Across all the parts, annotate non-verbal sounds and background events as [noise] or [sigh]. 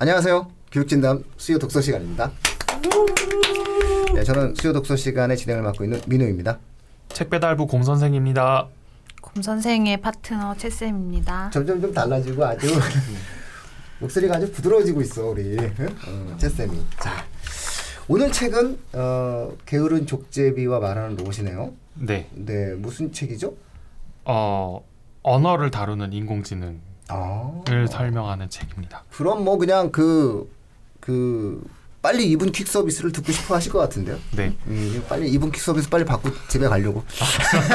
안녕하세요. 교육진담 수요 독서 시간입니다. 네, 저는 수요 독서 시간의 진행을 맡고 있는 민우입니다. 책 배달부 곰 선생입니다. 곰 선생의 파트너 채 쌤입니다. 점점 좀 달라지고 아주 [laughs] 목소리가 아주 부드러워지고 있어 우리 응? 어, 채 쌤이. 자 오늘 책은 어, 게으른 족제비와 말하는 로봇이네요. 네, 네 무슨 책이죠? 어 언어를 다루는 인공지능을 아 설명하는 책입니다. 그럼 뭐 그냥 그그 빨리 이분 퀵 서비스를 듣고 싶어 하실 것 같은데요. 네, 음, 빨리 이분 퀵 서비스 빨리 받고 집에 가려고.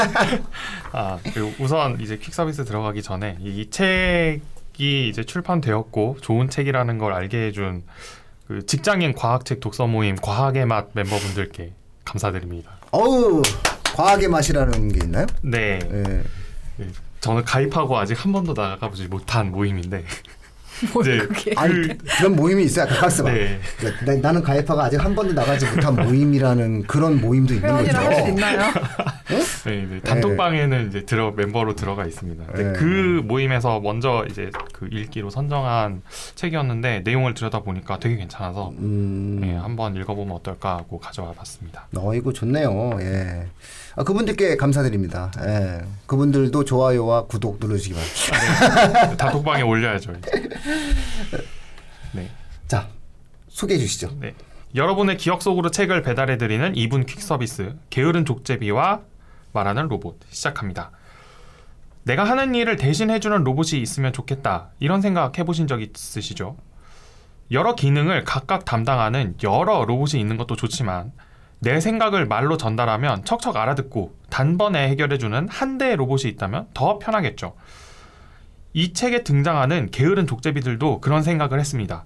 [laughs] 아 그리고 우선 이제 퀵 서비스 들어가기 전에 이 책이 이제 출판되었고 좋은 책이라는 걸 알게 해준 그 직장인 과학책 독서 모임 과학의 맛 멤버분들께 감사드립니다. 어우 과학의 맛이라는 게 있나요? 네, 예. 네, 저는 가입하고 아직 한 번도 나가보지 못한 모임인데 네. 그게? 아니 그런 모임이 있어요. 박스 봐. 네. 나, 나는 가입하고 아직 한 번도 나가지 못한 모임이라는 그런 모임도 있는 거죠. 할수 있나요? 네, 네. 단톡방에는 이제 들어 멤버로 들어가 있습니다. 네. 그 모임에서 먼저 이제 그 읽기로 선정한 책이었는데 내용을 들여다 보니까 되게 괜찮아서 음, 네, 한번 읽어보면 어떨까 하고 가져와 봤습니다. 어이구 좋네요. 예. 아, 그분들께 감사드립니다. 예. 그분들도 좋아요와 구독 누르시기 바랍니다. [laughs] 단톡방에 올려야죠. 이제. [laughs] 네, 자 소개해 주시죠. 네. 여러분의 기억 속으로 책을 배달해 드리는 2분 퀵 서비스 게으른 족제비와 말하는 로봇 시작합니다. 내가 하는 일을 대신 해주는 로봇이 있으면 좋겠다 이런 생각 해보신 적 있으시죠? 여러 기능을 각각 담당하는 여러 로봇이 있는 것도 좋지만 내 생각을 말로 전달하면 척척 알아듣고 단번에 해결해주는 한 대의 로봇이 있다면 더 편하겠죠. 이 책에 등장하는 게으른 족제비들도 그런 생각을 했습니다.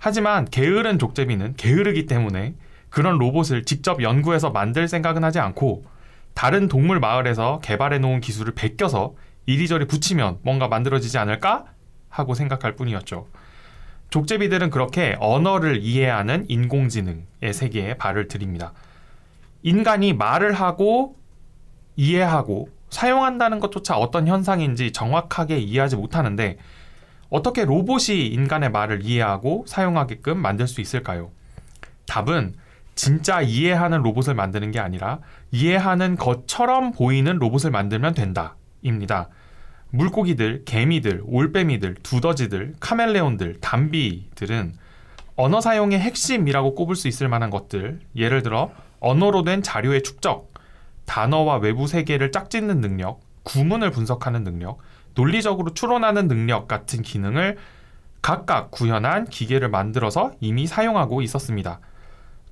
하지만 게으른 족제비는 게으르기 때문에 그런 로봇을 직접 연구해서 만들 생각은 하지 않고 다른 동물 마을에서 개발해 놓은 기술을 베껴서 이리저리 붙이면 뭔가 만들어지지 않을까 하고 생각할 뿐이었죠. 족제비들은 그렇게 언어를 이해하는 인공지능의 세계에 발을 들입니다. 인간이 말을 하고 이해하고 사용한다는 것조차 어떤 현상인지 정확하게 이해하지 못하는데 어떻게 로봇이 인간의 말을 이해하고 사용하게끔 만들 수 있을까요? 답은 진짜 이해하는 로봇을 만드는 게 아니라 이해하는 것처럼 보이는 로봇을 만들면 된다. 입니다. 물고기들, 개미들, 올빼미들, 두더지들, 카멜레온들, 담비들은 언어 사용의 핵심이라고 꼽을 수 있을 만한 것들, 예를 들어 언어로 된 자료의 축적, 단어와 외부 세계를 짝짓는 능력, 구문을 분석하는 능력, 논리적으로 추론하는 능력 같은 기능을 각각 구현한 기계를 만들어서 이미 사용하고 있었습니다.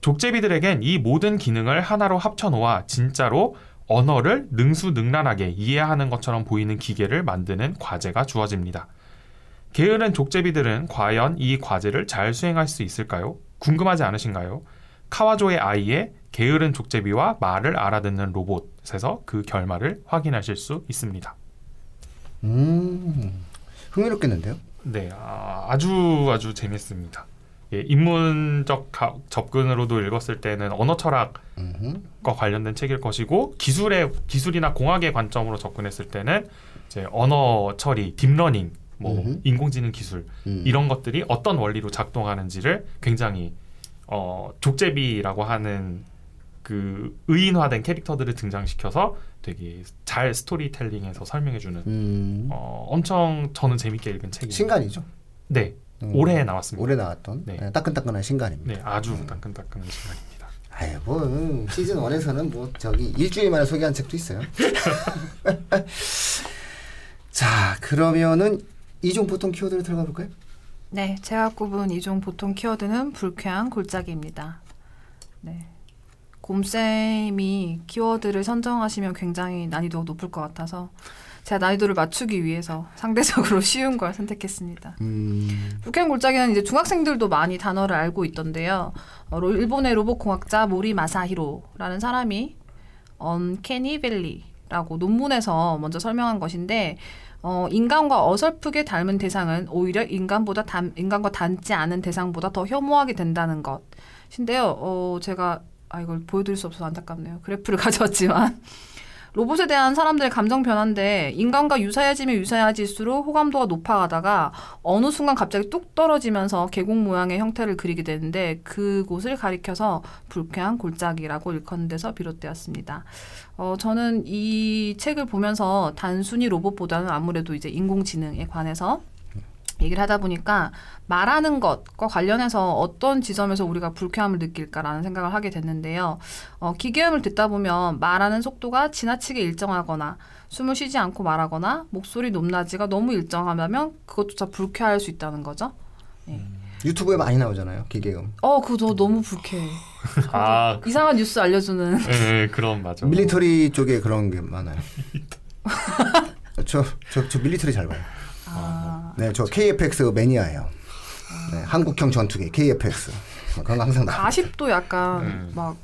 족제비들에겐 이 모든 기능을 하나로 합쳐놓아 진짜로 언어를 능수능란하게 이해하는 것처럼 보이는 기계를 만드는 과제가 주어집니다. 게으른 족제비들은 과연 이 과제를 잘 수행할 수 있을까요? 궁금하지 않으신가요? 카와조의 아이의 게으른 족제비와 말을 알아듣는 로봇에서 그 결말을 확인하실 수 있습니다. 음 흥미롭겠는데요. 네, 아, 아주 아주 재밌습니다. 예, 인문적 가- 접근으로도 읽었을 때는 언어 철학과 음흠. 관련된 책일 것이고 기술의 기술이나 공학의 관점으로 접근했을 때는 이제 언어 처리, 딥러닝, 뭐 음흠. 인공지능 기술 음. 이런 것들이 어떤 원리로 작동하는지를 굉장히 어, 족제비라고 하는 그 의인화된 캐릭터들을 등장시켜서 되게 잘 스토리텔링해서 설명해주는 음. 어, 엄청 저는 재밌게 읽은 책입니다. 신간이죠. 네, 음. 올해 나왔습니다. 올해 나왔던 네. 네, 따끈따끈한 신간입니다. 네, 아주 따끈따끈한 신간입니다. 아유 뭐 음, 시즌 1에서는 뭐 저기 일주일 만에 소개한 책도 있어요. [laughs] 자 그러면은 이종 보통 키워드를 들어가 볼까요? 네, 제가 꼽은 이종 보통 키워드는 불쾌한 골짜기입니다. 네. 곰쌤이 키워드를 선정하시면 굉장히 난이도가 높을 것 같아서 제가 난이도를 맞추기 위해서 상대적으로 [laughs] 쉬운 걸 선택했습니다. 음, 불쾌한 골짜기는 이제 중학생들도 많이 단어를 알고 있던데요. 어, 로- 일본의 로봇 공학자 모리 마사히로라는 사람이 언캐니 밸리라고 논문에서 먼저 설명한 것인데 어, 인간과 어설프게 닮은 대상은 오히려 인간보다 닮, 인간과 닮지 않은 대상보다 더 혐오하게 된다는 것인데요. 어, 제가 아 이걸 보여드릴 수 없어서 안타깝네요. 그래프를 [laughs] 가져왔지만 로봇에 대한 사람들의 감정 변화인데 인간과 유사해지면 유사해질수록 호감도가 높아가다가 어느 순간 갑자기 뚝 떨어지면서 계곡 모양의 형태를 그리게 되는데 그곳을 가리켜서 불쾌한 골짜기라고 일컫는 데서 비롯되었습니다. 어, 저는 이 책을 보면서 단순히 로봇보다는 아무래도 이제 인공지능에 관해서 얘기를 하다 보니까 말하는 것과 관련해서 어떤 지점에서 우리가 불쾌함을 느낄까라는 생각을 하게 됐는데요. 어, 기계음을 듣다 보면 말하는 속도가 지나치게 일정하거나 숨을 쉬지 않고 말하거나 목소리 높낮이가 너무 일정하면 그것조차 불쾌할 수 있다는 거죠. 유튜브에 많이 나오잖아요. 기계음. 어, 그거 저 너무 불쾌해. [laughs] 아, 이상한 뉴스 알려주는. 네, 그런 맞아. 밀리터리 쪽에 그런 게 많아요. [laughs] 저, 저, 저 밀리터리 잘 봐요. 아, 네, 저 KFX 매니아예요. 네, 한국형 전투기 KFX. 그건 항상 나. 가십도 약간 음. 막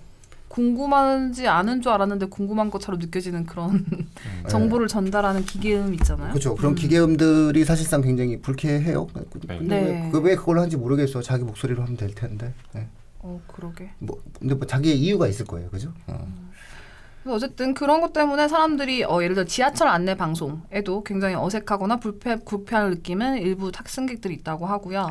궁금하지 않은 줄 알았는데 궁금한 것처럼 느껴지는 그런 정보를 전달하는 기계음 있잖아요. 그렇죠. 그런 음. 기계음들이 사실상 굉장히 불쾌해요. 네. 근데 네. 왜, 그왜 그걸 하는지 모르겠어. 자기 목소리로 하면 될 텐데. 네. 어, 그러게. 뭐 근데 뭐 자기의 이유가 있을 거예요. 그죠? 어. 그래서 어쨌든 그런 것 때문에 사람들이 어, 예를 들어 지하철 안내 방송에도 굉장히 어색하거나 불쾌, 불쾌한 느낌은 일부 탑승객들이 있다고 하고요.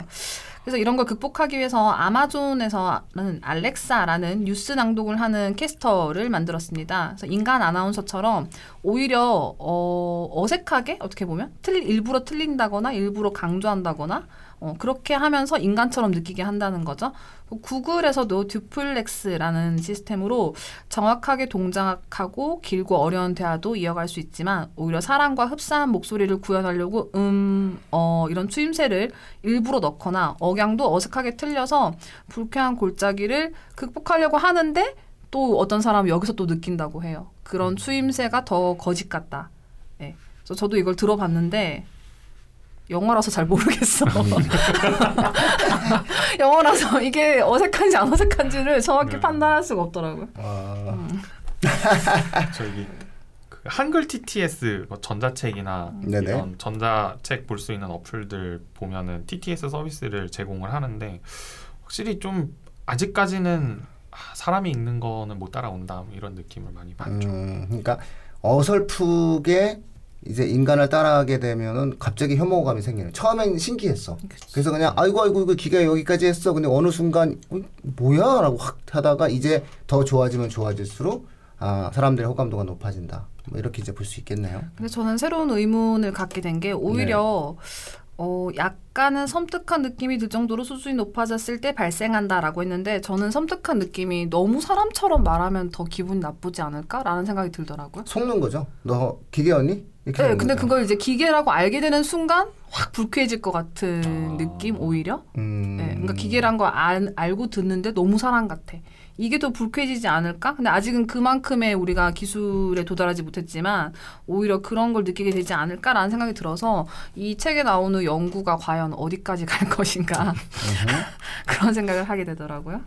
그래서 이런 걸 극복하기 위해서 아마존에서는 알렉사라는 뉴스 낭독을 하는 캐스터를 만들었습니다. 그래서 인간 아나운서처럼 오히려 어, 어색하게 어떻게 보면 틀 일부러 틀린다거나 일부러 강조한다거나 어, 그렇게 하면서 인간처럼 느끼게 한다는 거죠. 구글에서도 듀플렉스라는 시스템으로 정확하게 동작하고 길고 어려운 대화도 이어갈 수 있지만 오히려 사람과 흡사한 목소리를 구현하려고 음, 어, 이런 추임새를 일부러 넣거나 억양도 어색하게 틀려서 불쾌한 골짜기를 극복하려고 하는데 또 어떤 사람은 여기서 또 느낀다고 해요. 그런 추임새가 더 거짓 같다. 예. 그래서 저도 이걸 들어봤는데 영어라서 잘 모르겠어. [laughs] 영어라서 이게 어색한지 안 어색한지를 정확히 네. 판단할 수가 없더라고요. 아, [laughs] 저기 그 한글 TTS 뭐 전자책이나 네네. 이런 전자책 볼 수 있는 어플들 보면은 TTS 서비스를 제공을 하는데 확실히 좀 아직까지는 아, 사람이 읽는 거는 못 따라온다 뭐 이런 느낌을 많이 받죠. 음, 그러니까 어설프게 이제 인간을 따라하게 되면은 갑자기 혐오감이 생기는. 처음엔 신기했어. 그래서 그냥 아이고 아이고 이거 기가 여기까지 했어. 근데 어느 순간 어, 뭐야라고 확 하다가 이제 더 좋아지면 좋아질수록 아 사람들의 호감도가 높아진다. 뭐 이렇게 이제 볼 수 있겠네요. 근데 저는 새로운 의문을 갖게 된 게 오히려 어, 약간은 섬뜩한 느낌이 들 정도로 수준이 높아졌을 때 발생한다라고 했는데 저는 섬뜩한 느낌이 너무 사람처럼 말하면 더 기분이 나쁘지 않을까라는 생각이 들더라고요. 속는 거죠. 너 기계였니? 이렇게 네, 근데 거죠. 그걸 이제 기계라고 알게 되는 순간 확 불쾌해질 것 같은 아. 느낌 오히려. 음, 네, 그러니까 기계란 거 알, 알고 듣는데 너무 사람 같아. 이게 더 불쾌해지지 않을까? 근데 아직은 그만큼의 우리가 기술에 도달하지 못했지만 오히려 그런 걸 느끼게 되지 않을까라는 생각이 들어서 이 책에 나오는 연구가 과연 어디까지 갈 [laughs] 것인가 [laughs] 그런 생각을 하게 되더라고요.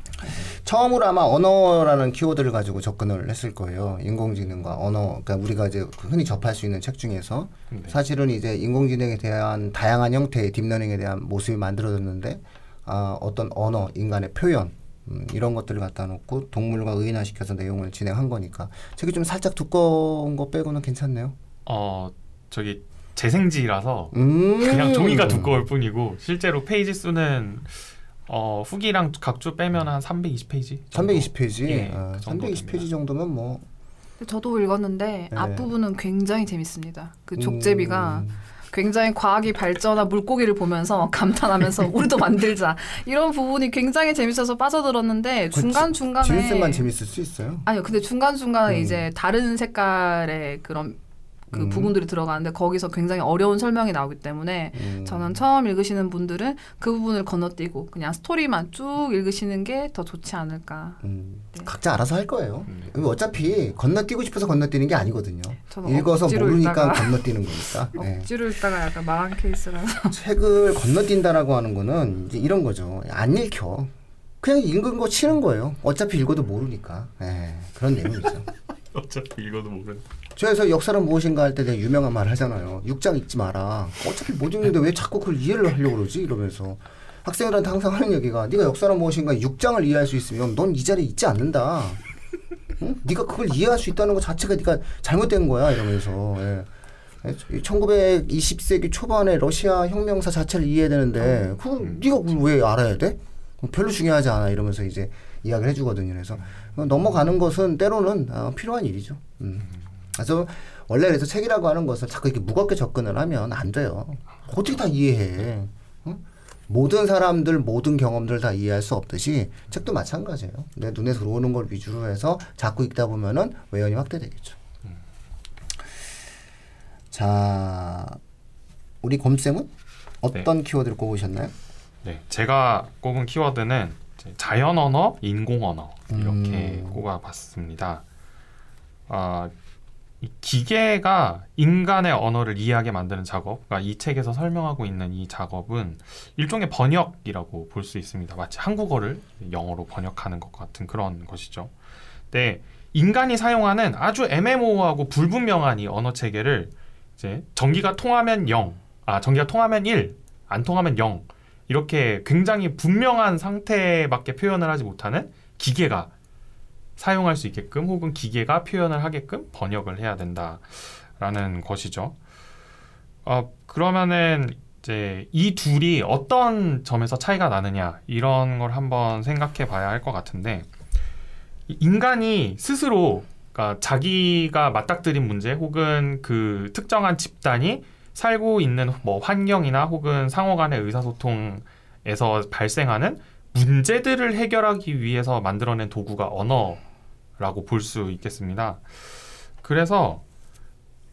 처음으로 아마 언어라는 키워드를 가지고 접근을 했을 거예요. 인공지능과 언어, 그러니까 우리가 이제 흔히 접할 수 있는 책 중에서 네. 사실은 이제 인공지능에 대한 다양한 형태의 딥러닝에 대한 모습이 만들어졌는데 아, 어떤 언어, 인간의 표현 음, 이런 것들을 갖다 놓고 동물과 의인화시켜서 내용을 진행한 거니까 책이 좀 살짝 두꺼운 거 빼고는 괜찮네요. 어 저기 재생지라서 음. 그냥 종이가 두꺼울 뿐이고 실제로 페이지 수는 어, 후기랑 각주 빼면 한 320페이지. 320페이지. 예, 아, 그 정도 320페이지 됩니다. 정도면 뭐 저도 읽었는데 네. 앞부분은 굉장히 재밌습니다. 그 족제비가 음, 굉장히 과학이 발전한 물고기를 보면서 감탄하면서 [laughs] 우리도 만들자 이런 부분이 굉장히 재밌어서 빠져들었는데 그 중간 중간에 재밌을만 재밌을 수 있어요. 아니요 근데 중간 중간에 음. 이제 다른 색깔의 그런 그 음. 부분들이 들어가는데 거기서 굉장히 어려운 설명이 나오기 때문에 음. 저는 처음 읽으시는 분들은 그 부분을 건너뛰고 그냥 스토리만 쭉 읽으시는 게 더 좋지 않을까. 음, 네. 각자 알아서 할 거예요. 음. 어차피 건너뛰고 싶어서 건너뛰는 게 아니거든요. 저는 읽어서 억지로 모르니까 읽다가 건너뛰는 거니까. [laughs] 네. 억지로 읽다가 약간 망한 케이스라서. [laughs] 책을 건너뛴다라고 하는 거는 이제 이런 거죠. 안 읽혀. 그냥 읽은 거 치는 거예요. 어차피 읽어도 모르니까. 네, 그런 내용이죠. [laughs] 어차피 읽어도 모르는. 저에서 역사는 무엇인가 할때 내가 유명한 말 하잖아요. 육장 읽지 마라. 어차피 못 읽는데 왜 자꾸 그걸 이해를 하려고 그러지? 이러면서. 학생들한테 항상 하는 얘기가 네가 역사는 무엇인가 육장을 이해할 수 있으면 넌 이 자리에 있지 않는다. 응? 네가 그걸 이해할 수 있다는 것 자체가 네가 잘못된 거야 이러면서. 예. 1920세기 초반에 러시아 혁명사 자체를 이해해야 되는데 그걸 네가 그걸 왜 알아야 돼? 별로 중요하지 않아 이러면서 이제 이야기를 해주거든요. 그래서 넘어가는 것은 때로는 어, 필요한 일이죠. 음. 그래서 원래 그래서 책이라고 하는 것을 자꾸 이렇게 무겁게 접근을 하면 안 돼요. 어떻게 다 이해해? 응? 모든 사람들 모든 경험들 다 이해할 수 없듯이 책도 마찬가지예요. 내 눈에 들어오는 걸 위주로 해서 자꾸 읽다 보면은 외연이 확대되겠죠. 자, 우리 곰쌤은 어떤 키워드를 꼽으셨나요? 네, 제가 꼽은 키워드는 자연 언어, 인공 언어 이렇게 음. 꼽아봤습니다. 아, 이 기계가 인간의 언어를 이해하게 만드는 작업, 그러니까 이 책에서 설명하고 있는 이 작업은 일종의 번역이라고 볼 수 있습니다. 마치 한국어를 영어로 번역하는 것 같은 그런 것이죠. 근데 인간이 사용하는 아주 애매모호하고 불분명한 이 언어 체계를 이제 전기가 통하면 0, 아 전기가 통하면 1, 안 통하면 0 이렇게 굉장히 분명한 상태밖에 표현을 하지 못하는 기계가 사용할 수 있게끔 혹은 기계가 표현을 하게끔 번역을 해야 된다라는 것이죠. 어, 그러면은 이제 이 둘이 어떤 점에서 차이가 나느냐 이런 걸 한번 생각해 봐야 할 것 같은데 이 인간이 스스로 그러니까 자기가 맞닥뜨린 문제 혹은 그 특정한 집단이 살고 있는 뭐 환경이나 혹은 상호 간의 의사소통에서 발생하는 문제들을 해결하기 위해서 만들어낸 도구가 언어라고 볼 수 있겠습니다. 그래서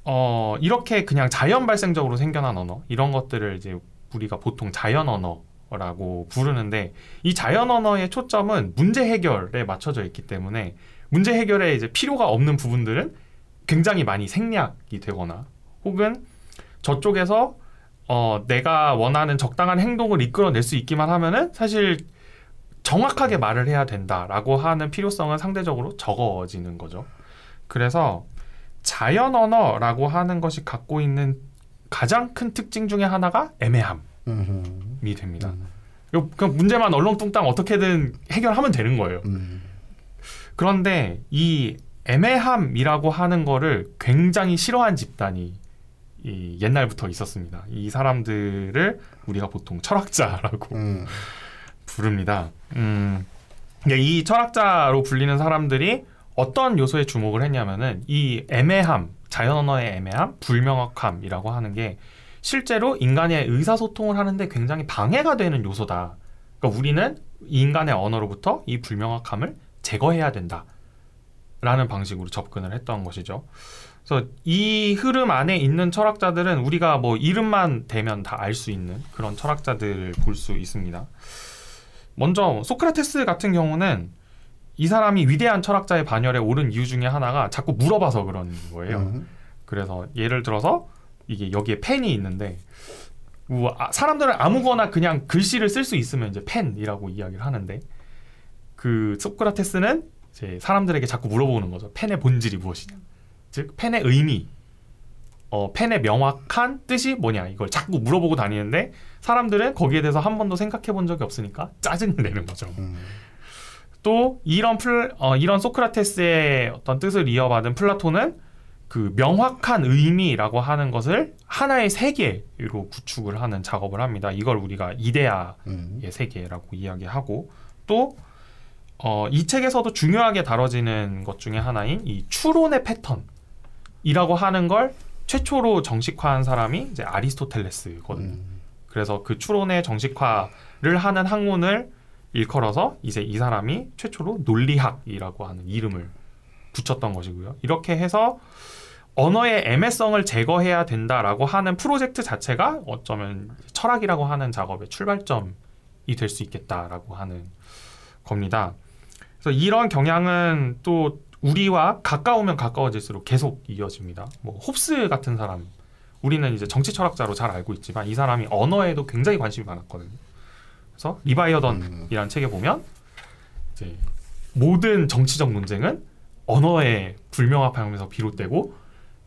어 이렇게 그냥 자연 발생적으로 생겨난 언어 이런 것들을 이제 우리가 보통 자연 언어라고 부르는데 이 자연 언어의 초점은 문제 해결에 맞춰져 있기 때문에 문제 해결에 이제 필요가 없는 부분들은 굉장히 많이 생략이 되거나 혹은 저쪽에서 어, 내가 원하는 적당한 행동을 이끌어낼 수 있기만 하면은 사실 정확하게 말을 해야 된다라고 하는 필요성은 상대적으로 적어지는 거죠. 그래서 자연 언어라고 하는 것이 갖고 있는 가장 큰 특징 중에 하나가 애매함이. 됩니다. 이거 그냥 문제만 얼렁뚱땅 어떻게든 해결하면 되는 거예요. 음. 그런데 이 애매함이라고 하는 거를 굉장히 싫어한 집단이 이 옛날부터 있었습니다. 이 사람들을 우리가 보통 철학자라고 음. 부릅니다. 음, 이게 이 철학자로 불리는 사람들이 어떤 요소에 주목을 했냐면은 이 애매함, 자연 언어의 애매함, 불명확함이라고 하는 게 실제로 인간의 의사소통을 하는데 굉장히 방해가 되는 요소다. 그러니까 우리는 인간의 언어로부터 이 불명확함을 제거해야 된다. 라는 방식으로 접근을 했던 것이죠. 그래서 이 흐름 안에 있는 철학자들은 우리가 뭐 이름만 대면 다 알 수 있는 그런 철학자들을 볼 수 있습니다. 먼저 소크라테스 같은 경우는 이 사람이 위대한 철학자의 반열에 오른 이유 중에 하나가 자꾸 물어봐서 그런 거예요. 음. 그래서 예를 들어서 이게 여기에 펜이 있는데 뭐, 아, 사람들은 아무거나 그냥 글씨를 쓸 수 있으면 이제 펜이라고 이야기를 하는데 그 소크라테스는 이제 사람들에게 자꾸 물어보는 거죠. 펜의 본질이 무엇이냐. 즉 펜의 의미, 어, 펜의 명확한 뜻이 뭐냐 이걸 자꾸 물어보고 다니는데 사람들은 거기에 대해서 한 번도 생각해 본 적이 없으니까 짜증을 내는 거죠. 음. 또 이런 플 어, 이런 소크라테스의 어떤 뜻을 이어받은 플라톤은 그 명확한 의미라고 하는 것을 하나의 세계로 구축을 하는 작업을 합니다. 이걸 우리가 이데아의 음. 세계라고 이야기하고 또 어, 이 책에서도 중요하게 다뤄지는 것 중에 하나인 이 추론의 패턴이라고 하는 걸 최초로 정식화한 사람이 이제 아리스토텔레스거든요. 음. 그래서 그 추론의 정식화를 하는 학문을 일컬어서 이제 이 사람이 최초로 논리학이라고 하는 이름을 붙였던 것이고요. 이렇게 해서 언어의 애매성을 제거해야 된다라고 하는 프로젝트 자체가 어쩌면 철학이라고 하는 작업의 출발점이 될 수 있겠다라고 하는 겁니다. 그래서 이런 경향은 또 우리와 가까우면 가까워질수록 계속 이어집니다. 뭐 홉스 같은 사람, 우리는 이제 정치 철학자로 잘 알고 있지만 이 사람이 언어에도 굉장히 관심이 많았거든요. 그래서 리바이어던이라는 책에 보면 이제 모든 정치적 논쟁은 언어의 불명확함에서 비롯되고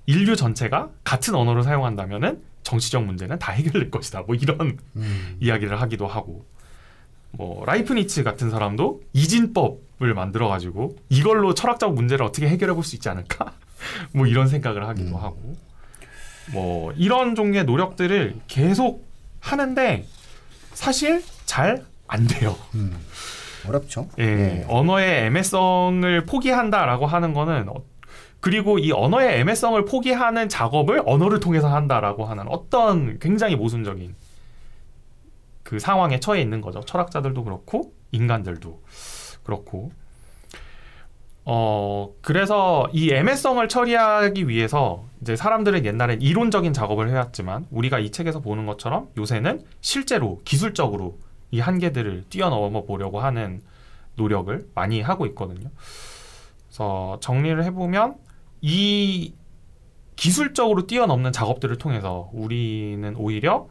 인류 전체가 같은 언어를 사용한다면은 정치적 문제는 다 해결될 것이다. 뭐 이런 음. 이야기를 하기도 하고 뭐 라이프니츠 같은 사람도 이진법 을 만들어 가지고 이걸로 철학적 문제를 어떻게 해결해 볼 수 있지 않을까? [laughs] 뭐 이런 생각을 하기도 음. 하고 뭐 이런 종류의 노력들을 계속 하는데 사실 잘 안 돼요. 음. 어렵죠. 예, 예. 언어의 애매성을 포기한다라고 하는 거는 어, 그리고 이 언어의 애매성을 포기하는 작업을 언어를 통해서 한다라고 하는 어떤 굉장히 모순적인 그 상황에 처해 있는 거죠. 철학자들도 그렇고 인간들도 그렇고 어 그래서 이 애매성을 처리하기 위해서 이제 사람들은 옛날엔 이론적인 작업을 해왔지만 우리가 이 책에서 보는 것처럼 요새는 실제로 기술적으로 이 한계들을 뛰어넘어 보려고 하는 노력을 많이 하고 있거든요. 그래서 정리를 해보면 이 기술적으로 뛰어넘는 작업들을 통해서 우리는 오히려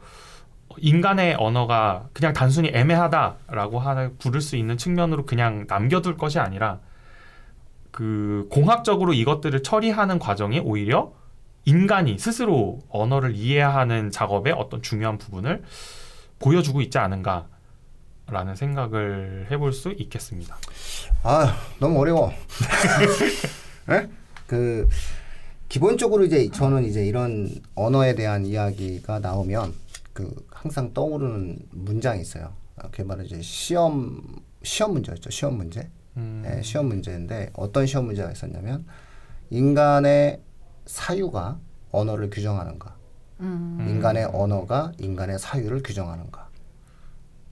인간의 언어가 그냥 단순히 애매하다라고 하는 부를 수 있는 측면으로 그냥 남겨둘 것이 아니라 그 공학적으로 이것들을 처리하는 과정이 오히려 인간이 스스로 언어를 이해하는 작업의 어떤 중요한 부분을 보여주고 있지 않은가 라는 생각을 해볼 수 있겠습니다. 아 너무 어려워. 예? [laughs] 그 기본적으로 이제 저는 이제 이런 언어에 대한 이야기가 나오면 그 항상 떠오르는 문장이 있어요. 아, 그게 바로 이제 시험 시험 문제였죠. 시험 문제. 음, 예, 시험 문제인데 어떤 시험 문제가 있었냐면 인간의 사유가 언어를 규정하는가, 음. 인간의 언어가 인간의 사유를 규정하는가.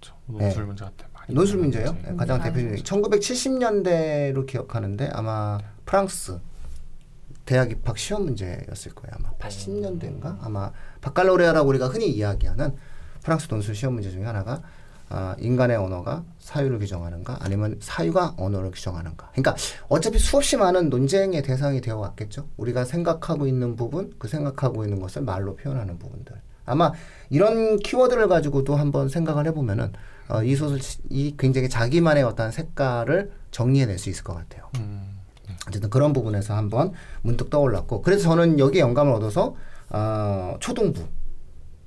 저 논술 문제 같아. 논술 문제예요. 문제. 예, 가장 음, 대표적인 알죠. 1970년대로 기억하는데 아마 프랑스 대학 입학 시험 문제였을 거예요. 아마 80년대인가 아마 바칼로레아라고 우리가 흔히 이야기하는 프랑스 논술 시험 문제 중에 하나가 아, 인간의 언어가 사유를 규정하는가 아니면 사유가 언어를 규정하는가. 그러니까 어차피 수없이 많은 논쟁의 대상이 되어 왔겠죠. 우리가 생각하고 있는 부분, 그 생각하고 있는 것을 말로 표현하는 부분들. 아마 이런 키워드를 가지고도 한번 생각을 해보면은 어, 이 소설 이 굉장히 자기만의 어떤 색깔을 정리해낼 수 있을 것 같아요. 음, 어쨌든 그런 부분에서 한번 문득 떠올랐고 그래서 저는 여기에 영감을 얻어서 어, 초등부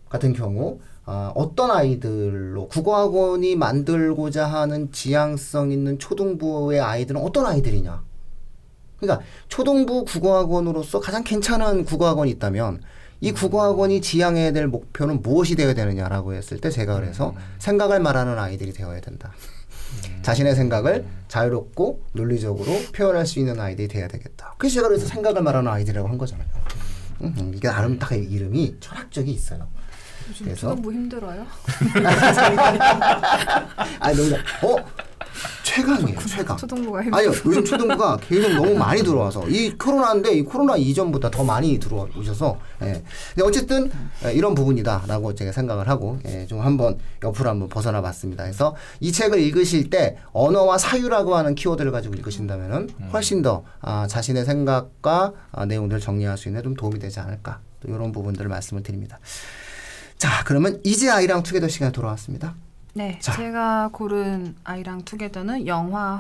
같은 경우 어, 어떤 아이들로 국어학원이 만들고자 하는 지향성 있는 초등부의 아이들은 어떤 아이들이냐 그러니까 초등부 국어학원으로서 가장 괜찮은 국어학원이 있다면 이 국어학원이 지향해야 될 목표는 무엇이 되어야 되느냐라고 했을 때 제가 그래서 생각을 말하는 아이들이 되어야 된다. 자신의 생각을 자유롭고 논리적으로 표현할 수 있는 아이들이 돼야 되겠다. 그래서 제가 그래서 생각을 말하는 아이들이라고 한 거잖아요. 음, 음, 이게 나름 딱 이름이 철학적이 있어요. 요즘 그래서? 초등부 힘들어요? [laughs] 아니 너무 어 최강이에요 최강. 초등부가 힘들. 아니요 요즘 초등부가 계속 너무 많이 들어와서 이 코로나인데 이 코로나 이전보다 더 많이 들어오셔서 예. 근데 어쨌든 예, 이런 부분이다라고 제가 생각을 하고 예, 좀 한번 옆으로 한번 벗어나 봤습니다. 그래서 이 책을 읽으실 때 언어와 사유라고 하는 키워드를 가지고 읽으신다면은 훨씬 더 아, 자신의 생각과 아, 내용들을 정리할 수 있는 좀 도움이 되지 않을까 또 이런 부분들을 말씀을 드립니다. 자 그러면 이제 아이랑 투게더 시간 이 돌아왔습니다. 네, 자. 제가 고른 아이랑 투게더는 영화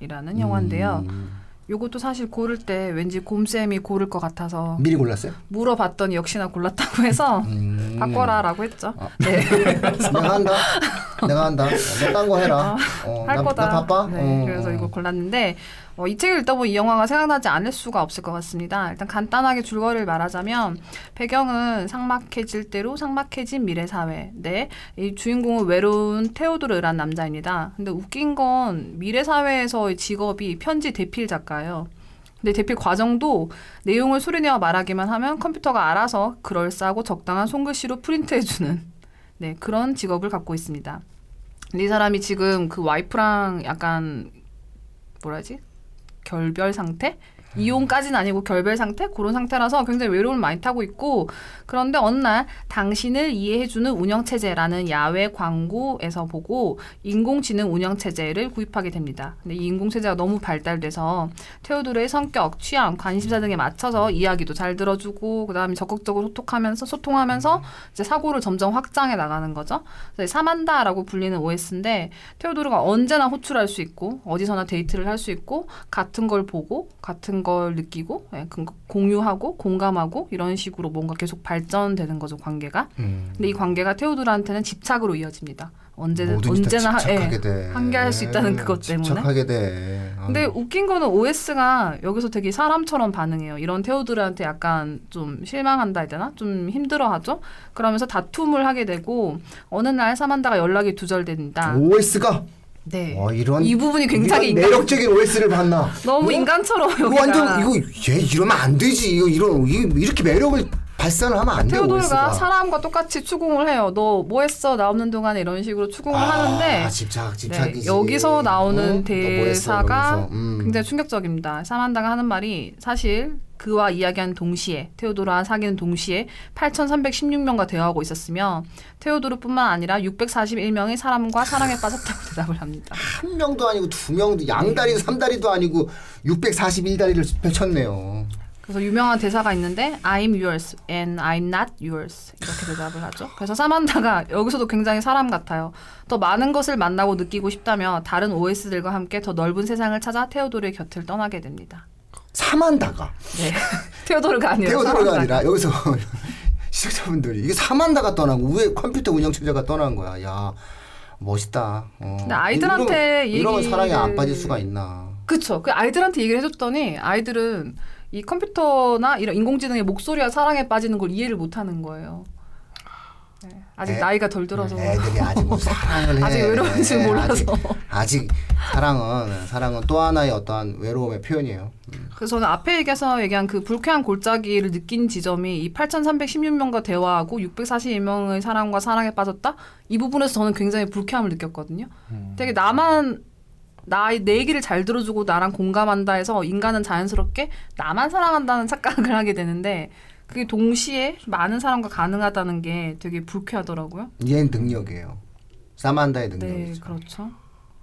헐이라는 영화인데요. 음, 요것도 사실 고를 때 왠지 곰쌤이 고를 것 같아서 미리 골랐어요? 물어봤더니 역시나 골랐다고 해서 [laughs] 음. 바꿔라라고 했죠. 아. 네, [laughs] 내가 한다. 내가 한다. 너딴 거 해라. 어, 할 나, 거다. 나 바빠. 네, 어, 그래서 어. 이거 골랐는데 어, 이 책을 읽다 보면 이 영화가 생각나지 않을 수가 없을 것 같습니다. 일단 간단하게 줄거리를 말하자면 배경은 삭막해질 대로 삭막해진 미래 사회. 네, 이 주인공은 외로운 테오도르란 남자입니다. 근데 웃긴 건 미래 사회에서의 직업이 편지 대필 작가예요. 근데 대필 과정도 내용을 소리내어 말하기만 하면 컴퓨터가 알아서 그럴싸하고 적당한 손글씨로 프린트해주는 네 그런 직업을 갖고 있습니다. 근데 이 사람이 지금 그 와이프랑 약간 뭐라지 결별 상태? 이혼까지는 아니고 결별 상태? 그런 상태라서 굉장히 외로움을 많이 타고 있고 그런데 어느 날 당신을 이해해주는 운영체제라는 야외 광고에서 보고 인공지능 운영체제를 구입하게 됩니다. 근데 이 인공체제가 너무 발달돼서 테오도르의 성격, 취향, 관심사 등에 맞춰서 이야기도 잘 들어주고 그다음에 적극적으로 소통하면서 소통하면서 이제 사고를 점점 확장해 나가는 거죠. 사만다라고 불리는 OS인데 테오도르가 언제나 호출할 수 있고 어디서나 데이트를 할 수 있고 같은 걸 보고 같은 걸 느끼고 예, 그- 공유하고 공감하고 이런 식으로 뭔가 계속 발전되는 거죠 관계가. 음. 근데 이 관계가 테오도르한테는 집착으로 이어집니다. 언제든 다 언제나 하- 집착하게 예, 돼. 한계할 수 있다는 그것 때문에. 집착하게 돼. 근데 아유. 웃긴 거는 OS가 여기서 되게 사람처럼 반응해요. 이런 테오드르한테 약간 좀 실망한다 해야 되나? 좀 힘들어하죠. 그러면서 다툼을 하게 되고 어느 날 사만다가 연락이 두절됩니다. OS가 네. 와 이런 이 부분이 굉장히 인간, 매력적인 OS를 봤나? 너무 어? 인간처럼 이거 완전 이거 얘 이러면 안 되지. 이거 이런 이- 이렇게 매력을 발산을 하면 안 돼. 테오도르가 OS가. 사람과 똑같이 추궁을 해요. 너 뭐 했어? 나 없는 동안에 이런 식으로 추궁을 하는데 아, 집착 네, 집착이지. 여기서 나오는 어? 했어, 대사가 이러면서. 음. 굉장히 충격적입니다. 사만다가 하는 말이 사실 그와 이야기한 동시에 테오도르와 사귀는 동시에 8,316명과 대화하고 있었으며 테오도르뿐만 아니라 641명의 사람과 사랑에 빠졌다고 [laughs] 대답을 합니다. 한 명도 아니고 두 명도 양다리 삼다리도 아니고 641다리를 펼쳤네요. 그래서 유명한 대사가 있는데 I'm yours and I'm not yours 이렇게 대답을 하죠. 그래서 사만다가 여기서도 굉장히 사람 같아요. 더 많은 것을 만나고 느끼고 싶다며 다른 OS들과 함께 더 넓은 세상을 찾아 테오도르의 곁을 떠나게 됩니다. 사만다가 네. [laughs] 테오도르가 아니라 테오도르가 사만다가. 아니라 여기서 [laughs] 시청자분들이 이게 사만다가 떠나고 위에 컴퓨터 운영체제가 떠난 거야. 야 멋있다. 어. 근데 아이들한테 이러면, 이러면 사랑에 안 얘기를- 빠질 수가 있나? 그쵸. 그 아이들한테 얘기를 해줬더니 아이들은 이 컴퓨터나 이런 인공지능의 목소리와 사랑에 빠지는 걸 이해를 못하는 거예요. 네, 아직 애- 나이가 덜 들어서 애들이 아직 뭐 사랑을 [laughs] 해. 아직 외로운지 몰라서. 아직, 아직 사랑은 사랑은 또 하나의 어떠한 외로움의 표현이에요. 그래서 저는 앞에 얘기해서 얘기한 그 불쾌한 골짜기를 느낀 지점이 이 8,316명과 대화하고 641명의 사람과 사랑에 빠졌다 이 부분에서 저는 굉장히 불쾌함을 느꼈거든요. 되게 나만 나내 얘기를 잘 들어주고 나랑 공감한다 해서 인간은 자연스럽게 나만 사랑한다는 착각을 하게 되는데 그게 동시에 많은 사람과 가능하다는 게 되게 불쾌하더라고요. 얘는 능력이에요. 사만다의 네, 능력이죠. 그렇죠.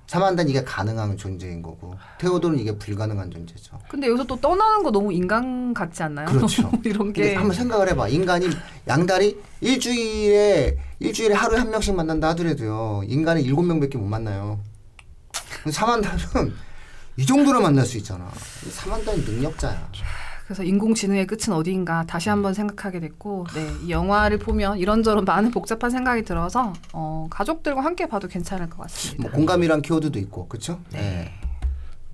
사만다는 이게 가능한 존재인 거고 테오도는 이게 불가능한 존재죠. 근데 여기서 또 떠나는 거 너무 인간 같지 않나요? 그렇죠. [laughs] 이런 게 한번 생각을 해봐. 인간이 양다리 일주일에 일주일에 하루에 한 명씩 만난다 하더라도요. 인간은 일곱 명밖에 못 만나요. 사만다는 이 정도로 만날 수 있잖아. 사만다는 능력자야. 그래서 인공지능의 끝은 어디인가 다시 한번 생각하게 됐고, 네, 이 영화를 보면 이런저런 많은 복잡한 생각이 들어서 어, 가족들과 함께 봐도 괜찮을 것 같습니다. 뭐 공감이란 키워드도 있고, 그렇죠? 네.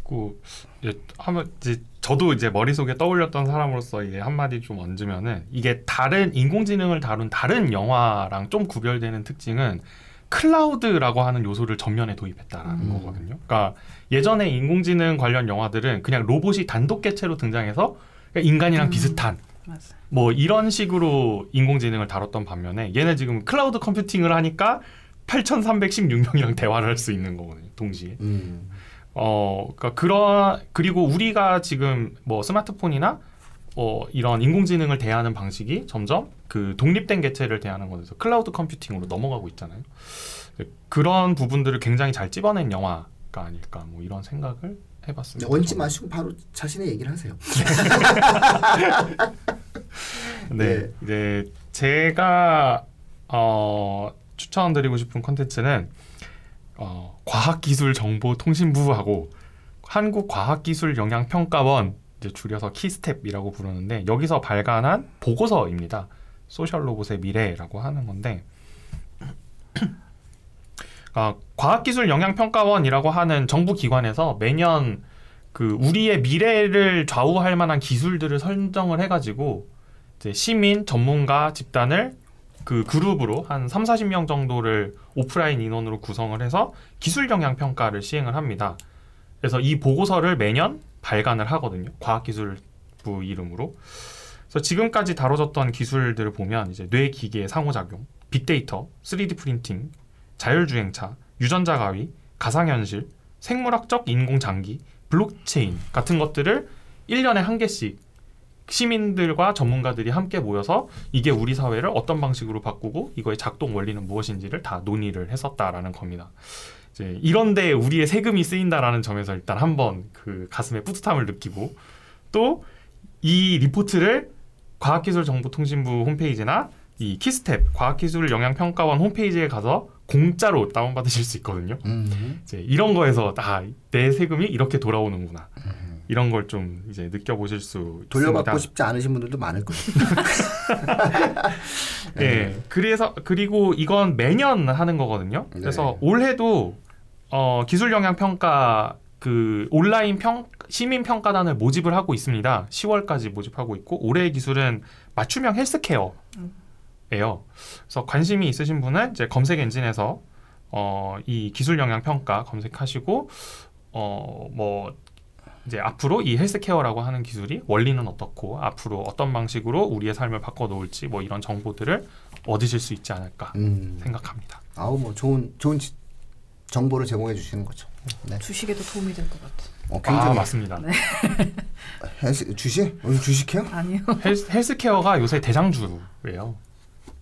그 이제 한번 이제 저도 이제 머릿속에 떠올렸던 사람으로서 이제 한마디 좀 얹으면은 이게 다른 인공지능을 다룬 다른 영화랑 좀 구별되는 특징은 클라우드라고 하는 요소를 전면에 도입했다라는 음. 거거든요. 그러니까 예전에 인공지능 관련 영화들은 그냥 로봇이 단독 개체로 등장해서 그러니까 인간이랑 음. 비슷한 맞아요. 뭐 이런 식으로 인공지능을 다뤘던 반면에 얘는 지금 클라우드 컴퓨팅을 하니까 8,316명이랑 대화를 할 수 있는 거거든요. 동시에. 음. 어, 그러니까 그런 그리고 우리가 지금 뭐 스마트폰이나 어, 이런 인공지능을 대하는 방식이 점점 그 독립된 개체를 대하는 것에서 클라우드 컴퓨팅으로 넘어가고 있잖아요. 그런 부분들을 굉장히 잘 찝어낸 영화가 아닐까 뭐 이런 생각을 해봤습니다. 얹지 마시고 바로 자신의 얘기를 하세요. [laughs] 네, 네. 이제 제가 어, 추천드리고 싶은 콘텐츠는 어, 과학기술정보통신부하고 한국과학기술영향평가원 이제 줄여서 KISTEP이라고 부르는데 여기서 발간한 보고서입니다. 소셜 로봇의 미래라고 하는 건데 아, 과학기술영향평가원이라고 하는 정부 기관에서 매년 그 우리의 미래를 좌우할 만한 기술들을 선정을 해가지고 이제 시민 전문가 집단을 그 그룹으로 한 3, 40명 정도를 오프라인 인원으로 구성을 해서 기술 영향 평가를 시행을 합니다. 그래서 이 보고서를 매년 발간을 하거든요. 과학기술부 이름으로. 그래서 지금까지 다뤄졌던 기술들을 보면 이제 뇌 기계 상호작용, 빅데이터, 3D 프린팅, 자율주행차, 유전자 가위, 가상현실, 생물학적 인공장기, 블록체인 같은 것들을 1년에 한 개씩 시민들과 전문가들이 함께 모여서 이게 우리 사회를 어떤 방식으로 바꾸고 이거의 작동 원리는 무엇인지를 다 논의를 했었다라는 겁니다. 이제 이런데 우리의 세금이 쓰인다라는 점에서 일단 한번 그 가슴에 뿌듯함을 느끼고 또 이 리포트를 과학기술정보통신부 홈페이지나 이 키스텝 과학기술영양평가원 홈페이지에 가서 공짜로 다운받으실 수 있거든요. 음. 이제 이런 거에서 아, 내 세금이 이렇게 돌아오는구나. 이런 걸 좀 이제 느껴보실 수 돌려받고 있습니다. 싶지 않으신 분들도 많을 거예요. 예. [laughs] 그래서 그리고 이건 매년 하는 거거든요. 그래서 네. 올해도 어, 기술 영향 평가 그 온라인 평 시민 평가단을 모집을 하고 있습니다. 10월까지 모집하고 있고 올해의 기술은 맞춤형 헬스케어 예요. 그래서 관심이 있으신 분은 이제 검색 엔진에서 어, 이 기술 영향 평가 검색하시고 어, 뭐 이제 앞으로 이 헬스케어라고 하는 기술이 원리는 어떻고 앞으로 어떤 방식으로 우리의 삶을 바꿔 놓을지 뭐 이런 정보들을 얻으실 수 있지 않을까 음. 생각합니다. 아우 뭐 좋은 좋은 지- 정보를 제공해 주시는 거죠. 네. 주식에도 도움이 될 것 같아. 어, 아 굉장히 맞습니다. 헬스, 주식? 오늘 주식해요? 아니요. 헬스, 헬스케어가 요새 대장주예요.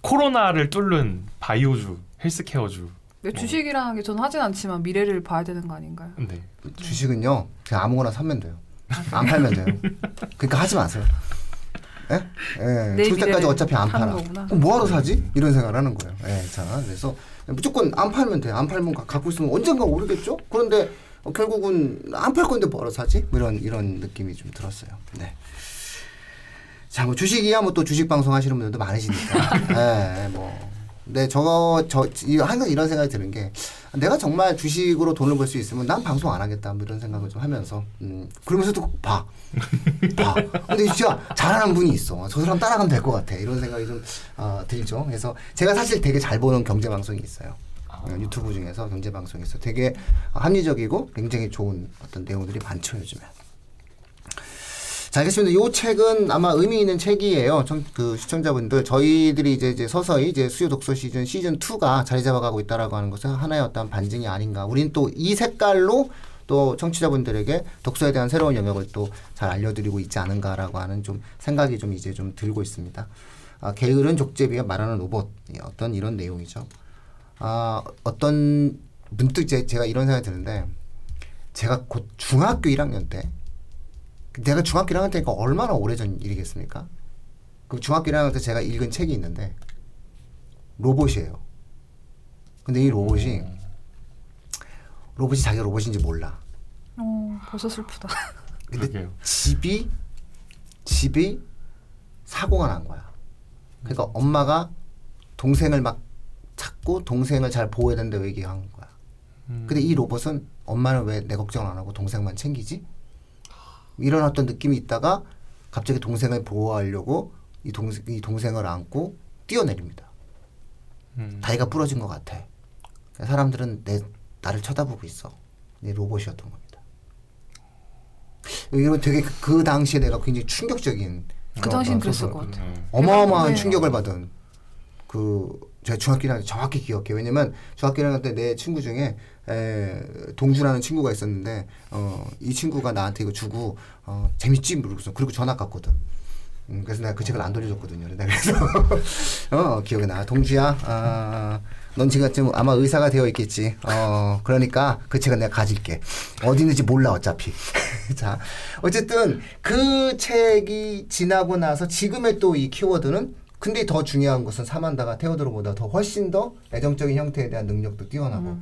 코로나를 뚫는 바이오주, 헬스케어주. 왜 주식이라는 게 저는 하진 않지만 미래를 봐야 되는 거 아닌가요? 네. 주식은요 그냥 아무거나 사면 돼요. 안 팔면 돼요. 그러니까 하지 마세요. 예? 예. 내 죽을 때까지 어차피 안 팔아. 거구나. 그럼 뭐하러 사지? 이런 생각을 하는 거예요. 예, 자, 그래서 무조건 안 팔면 돼. 안 팔면 가- 갖고 있으면 언젠가 오르겠죠? 그런데 어, 결국은 안 팔 건데 뭐하러 사지? 뭐 이런 이런 느낌이 좀 들었어요. 네. 자, 뭐 주식이야 뭐 또 주식 방송 하시는 분들도 많으시니까. [laughs] 예, 뭐. 근데 저, 저, 이- 항상 이런 생각이 드는 게, 내가 정말 주식으로 돈을 벌 수 있으면 난 방송 안 하겠다. 뭐 이런 생각을 좀 하면서, 음, 그러면서도 봐. 봐. 근데 진짜 잘하는 분이 있어. 저 사람 따라가면 될 것 같아. 이런 생각이 좀, 어, 들죠. 그래서 제가 사실 되게 잘 보는 경제 방송이 있어요. 어, 유튜브 중에서 경제 방송에서 되게 합리적이고 굉장히 좋은 어떤 내용들이 많죠, 요즘에. 자, 알겠습니다. 이 책은 아마 의미 있는 책이에요. 청, 그 시청자분들 저희들이 이제, 이제 서서히 이제 수요 독서 시즌 시즌 2가 자리 잡아가고 있다라고 하는 것은 하나의 어떤 반증이 아닌가. 우리는 또이 색깔로 또 청취자분들에게 독서에 대한 새로운 영역을 또 잘 알려드리고 있지 않은가라고 하는 좀 생각이 좀 이제 좀 들고 있습니다. 아, 게으른 족제비가 말하는 로봇 예, 어떤 이런 내용이죠. 아, 어떤 문득 제, 제가 이런 생각이 드는데 제가 곧 중학교 1학년 때 내가 중학교 1학년 때니까 얼마나 오래전 일이겠습니까? 그 중학교 1학년 때 제가 읽은 책이 있는데 로봇이에요. 근데 이 로봇이 로봇이 자기가 로봇인지 몰라. 어, 벌써 슬프다. [laughs] 근데 그러게요. 집이 집이 사고가 난 거야. 그러니까 엄마가 동생을 막 찾고 동생을 잘 보호해야 된다고 얘기한 거야. 음. 근데 이 로봇은 엄마는 왜 내 걱정을 안 하고 동생만 챙기지? 이런 어떤 느낌이 있다가 갑자기 동생을 보호하려고 이 동생 이 동생을 안고 뛰어내립니다. 음. 다리가 부러진 것 같아. 사람들은 내 나를 쳐다보고 있어. 내 로봇이었던 겁니다. 이건 되게 그, 그 당시에 내가 굉장히 충격적인 그 당시엔 그랬을. 것 같아요. 네. 어마어마한 네. 충격을 받은 그 제가 중학교 1학년 때 정확히 기억해. 왜냐면 중학교 1학년 때 내 친구 중에 에, 동준하는 친구가 있었는데 어, 이 친구가 나한테 이거 주고 어, 재밌지 모르겠어. 그리고 전화 갔거든. 음, 그래서 내가 그 책을 안 돌려줬거든요. 그래서 [laughs] 어 기억이 나. 동주야, 아, 넌 지금 아마 의사가 되어 있겠지. 어 그러니까 그 책은 내가 가질게. 어디 있는지 몰라 어차피. [laughs] 자 어쨌든 그 책이 지나고 나서 지금의 또 이 키워드는 근데 더 중요한 것은 사만다가 테오드로보다 더 훨씬 더 애정적인 형태에 대한 능력도 뛰어나고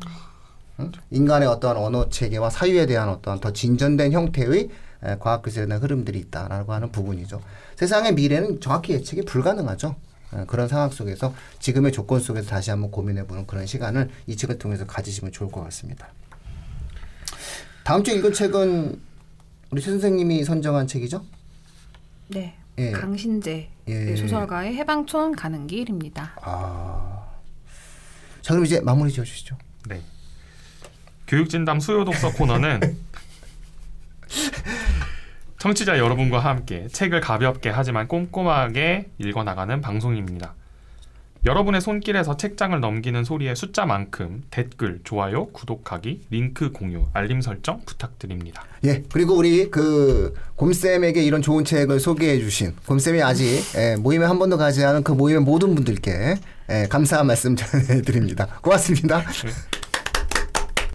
응? 인간의 어떠한 언어 체계와 사유에 대한 어떠한 더 진전된 형태의 에, 과학 기술에 대한 흐름들이 있다라고 하는 부분이죠. 세상의 미래는 정확히 예측이 불가능하죠. 에, 그런 상황 속에서 지금의 조건 속에서 다시 한번 고민해보는 그런 시간을 이 책을 통해서 가지시면 좋을 것 같습니다. 다음 주 읽은 책은 우리 최 선생님이 선정한 책이죠? 네. 예. 강신재 예. 소설가의 해방촌 가는 길입니다. 아, 자 그럼 이제 마무리 지어주시죠. 네. 교육진담 수요 독서 코너는 청취자 여러분과 함께 책을 가볍게 하지만 꼼꼼하게 읽어나가는 방송입니다. 여러분의 손길에서 책장을 넘기는 소리의 숫자만큼 댓글, 좋아요, 구독하기, 링크 공유, 알림 설정 부탁드립니다. 예, 그리고 우리 그 곰쌤에게 이런 좋은 책을 소개해 주신 곰쌤이 아직 예, 모임에 한 번도 가지 않은 그 모임의 모든 분들께 예, 감사한 말씀 전해드립니다. 고맙습니다. 네.